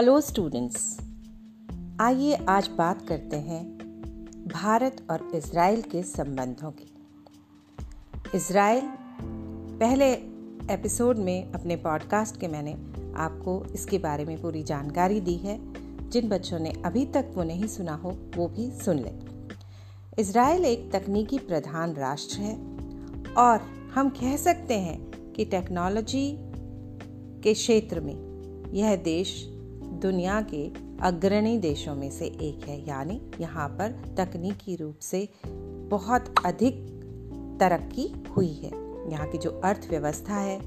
Hello students आइए आज बात करते हैं भारत और इसराइल के संबंधों की। इज़राइल, पहले एपिसोड में अपने पॉडकास्ट के मैंने आपको इसके बारे में पूरी जानकारी दी है। जिन बच्चों ने अभी तक वो नहीं सुना हो, वो भी सुन लें। इसराइल एक तकनीकी प्रधान राष्ट्र है और हम कह सकते हैं कि टेक्नोलॉजी के क्षेत्र में यह देश दुनिया के अग्रणी देशों में से एक है। यानी यहाँ पर तकनीकी रूप से बहुत अधिक तरक्की हुई है। यहाँ की जो अर्थव्यवस्था है,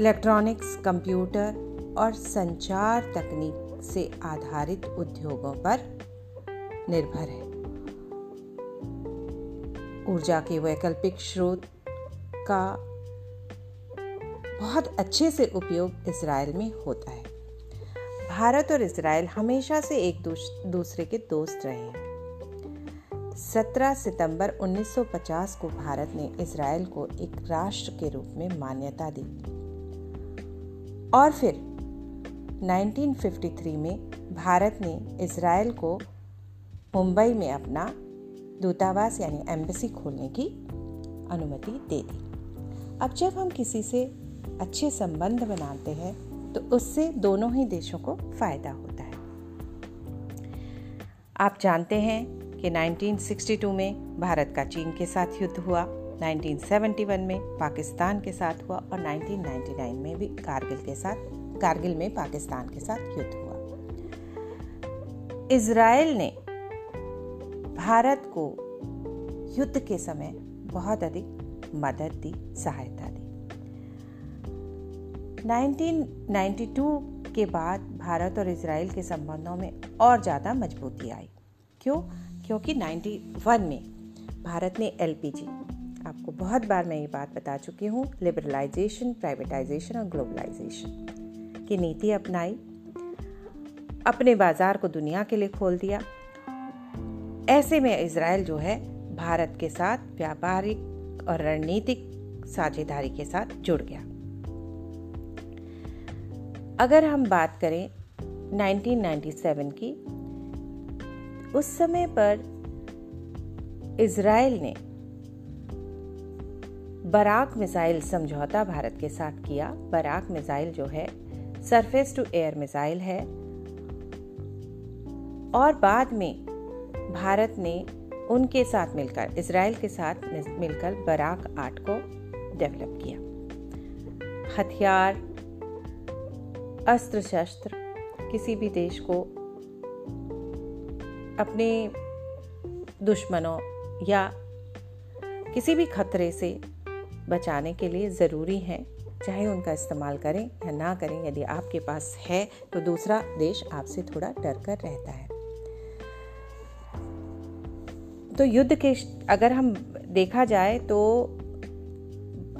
इलेक्ट्रॉनिक्स, कंप्यूटर और संचार तकनीक से आधारित उद्योगों पर निर्भर है। ऊर्जा के वैकल्पिक स्रोत का बहुत अच्छे से उपयोग इसराइल में होता है। भारत और इसराइल हमेशा से एक दूसरे के दोस्त रहे हैं। 17 सितंबर 1950 को भारत ने इसराइल को एक राष्ट्र के रूप में मान्यता दी। और फिर 1953 में भारत ने इसराइल को मुंबई में अपना दूतावास यानी एम्बेसी खोलने की अनुमति दे दी। अब जब हम किसी से अच्छे संबंध बनाते हैं तो उससे दोनों ही देशों को फ़ायदा होता है। आप जानते हैं कि 1962 में भारत का चीन के साथ युद्ध हुआ 1971 में पाकिस्तान के साथ हुआ और 1999 में भी कारगिल के साथ, कारगिल में पाकिस्तान के साथ युद्ध हुआ। इसराइल ने भारत को युद्ध के समय बहुत अधिक मदद दी, सहायता दी। 1992 के बाद भारत और इसराइल के संबंधों में और ज़्यादा मजबूती आई। क्यों? क्योंकि 91 में भारत ने एलपीजी, आपको बहुत बार मैं ये बात बता चुकी हूँ, लिबरलाइजेशन, प्राइवेटाइजेशन और ग्लोबलाइजेशन की नीति अपनाई, अपने बाज़ार को दुनिया के लिए खोल दिया। ऐसे में इसराइल जो है, भारत के साथ व्यापारिक और रणनीतिक साझेदारी के साथ जुड़ गया। अगर हम बात करें 1997 की, उस समय पर इसराइल ने बराक मिसाइल समझौता भारत के साथ किया। बराक मिसाइल जो है, सरफेस टू एयर मिसाइल है। और बाद में भारत ने उनके साथ मिलकर इसराइल के साथ मिलकर बराक आर्ट को डेवलप किया। हथियार अस्त्र शस्त्र किसी भी देश को अपने दुश्मनों या किसी भी खतरे से बचाने के लिए ज़रूरी हैं, चाहे उनका इस्तेमाल करें या ना करें। यदि आपके पास है तो दूसरा देश आपसे थोड़ा डर कर रहता है। तो युद्ध के अगर हम देखा जाए तो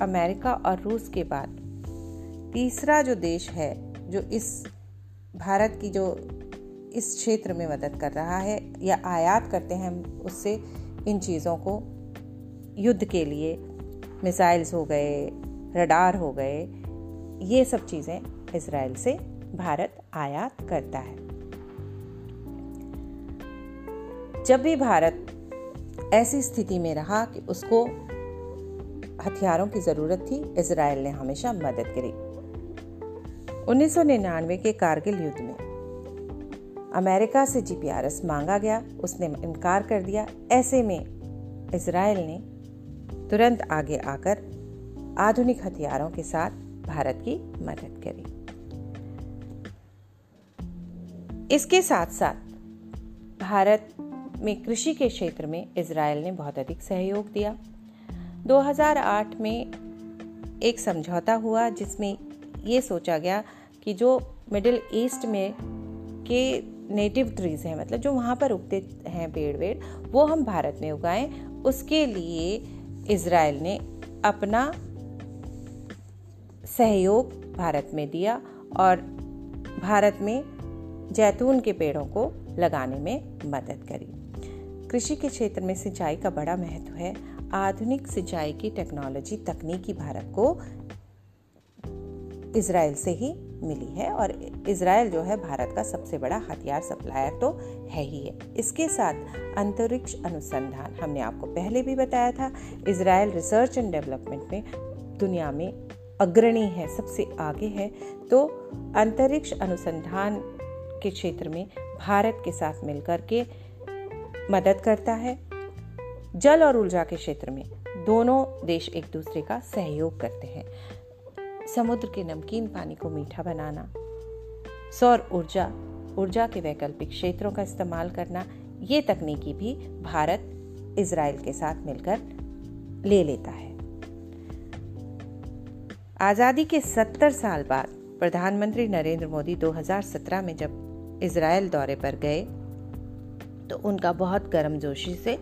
अमेरिका और रूस के बाद तीसरा जो देश है जो इस भारत की जो इस क्षेत्र में मदद कर रहा है या आयात करते हैं हम उससे इन चीज़ों को, युद्ध के लिए मिसाइल्स हो गए रडार हो गए, ये सब चीज़ें इसराइल से भारत आयात करता है। जब भी भारत ऐसी स्थिति में रहा कि उसको हथियारों की ज़रूरत थी इसराइल ने हमेशा मदद करी। 1999 के कारगिल युद्ध में। अमेरिका से जीपीआरएस मांगा गया, उसने इनकार कर दिया। ऐसे में इसराइल ने तुरंत आगे आकर आधुनिक हथियारों के साथ भारत की मदद करी। इसके साथ साथ भारत में कृषि के क्षेत्र में इसराइल ने बहुत अधिक सहयोग दिया। 2008 में एक समझौता हुआ, जिसमें ये सोचा गया कि जो मिडिल ईस्ट में के नेटिव ट्रीज हैं मतलब जो वहाँ पर उगते हैं पेड़ वेड़ वो हम भारत में उगाएँ। उसके लिए इसराइल ने अपना सहयोग भारत में दिया और भारत में जैतून के पेड़ों को लगाने में मदद करी। कृषि के क्षेत्र में सिंचाई का बड़ा महत्व है। आधुनिक सिंचाई की टेक्नोलॉजी तकनीकी भारत को इसराइल से ही मिली है और इसराइल जो है भारत का सबसे बड़ा हथियार सप्लायर तो है ही है। इसके साथ अंतरिक्ष अनुसंधान, हमने आपको पहले भी बताया था, इसराइल रिसर्च एंड डेवलपमेंट में दुनिया में अग्रणी है, सबसे आगे है। तो अंतरिक्ष अनुसंधान के क्षेत्र में भारत के साथ मिलकर के मदद करता है। जल और ऊर्जा के क्षेत्र में दोनों देश एक दूसरे का सहयोग करते हैं। समुद्र के नमकीन पानी को मीठा बनाना। सौर ऊर्जा ऊर्जा के वैकल्पिक क्षेत्रों का इस्तेमाल करना, ये तकनीकी भी भारत इसराइल के साथ मिलकर ले लेता है। आज़ादी के 70 साल बाद प्रधानमंत्री नरेंद्र मोदी 2017 में जब इसराइल दौरे पर गए तो उनका बहुत गर्मजोशी से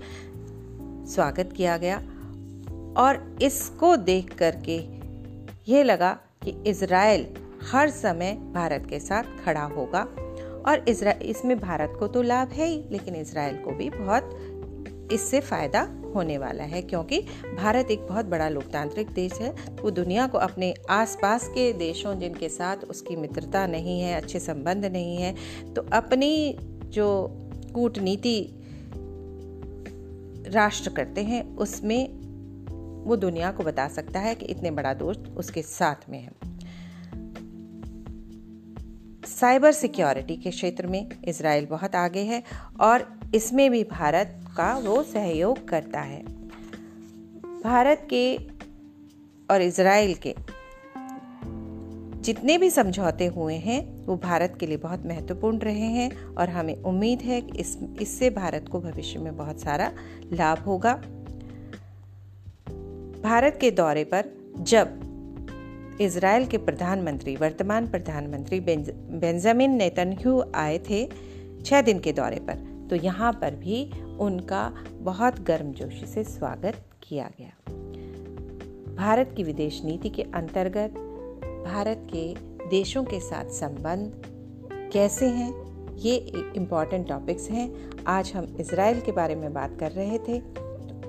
स्वागत किया गया और इसको देख करके ये लगा कि इसराइल हर समय भारत के साथ खड़ा होगा। और इसमें भारत को तो लाभ है ही, लेकिन इसराइल को भी बहुत इससे फ़ायदा होने वाला है, क्योंकि भारत एक बहुत बड़ा लोकतांत्रिक देश है। वो दुनिया को अपने आसपास के देशों जिनके साथ उसकी मित्रता नहीं है, अच्छे संबंध नहीं है तो अपनी जो कूटनीति राष्ट्र करते हैं, उसमें वो दुनिया को बता सकता है कि इतने बड़ा दोस्त उसके साथ में है। साइबर सिक्योरिटी के क्षेत्र में इसराइल बहुत आगे है और इसमें भी भारत का वो सहयोग करता है। भारत के और इसराइल के जितने भी समझौते हुए हैं, वो भारत के लिए बहुत महत्वपूर्ण रहे हैं और हमें उम्मीद है कि इस, इससे भारत को भविष्य में बहुत सारा लाभ होगा। भारत के दौरे पर जब इसराइल के प्रधानमंत्री, वर्तमान प्रधानमंत्री बेंजामिन नेतन्यू आए थे छः दिन के दौरे पर तो यहाँ पर भी उनका बहुत गर्मजोशी से स्वागत किया गया। भारत की विदेश नीति के अंतर्गत भारत के देशों के साथ संबंध कैसे हैं, ये इंपॉर्टेंट टॉपिक्स हैं। आज हम इसराइल के बारे में बात कर रहे थे।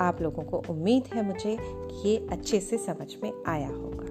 आप लोगों को उम्मीद है मुझे कि ये अच्छे से समझ में आया होगा।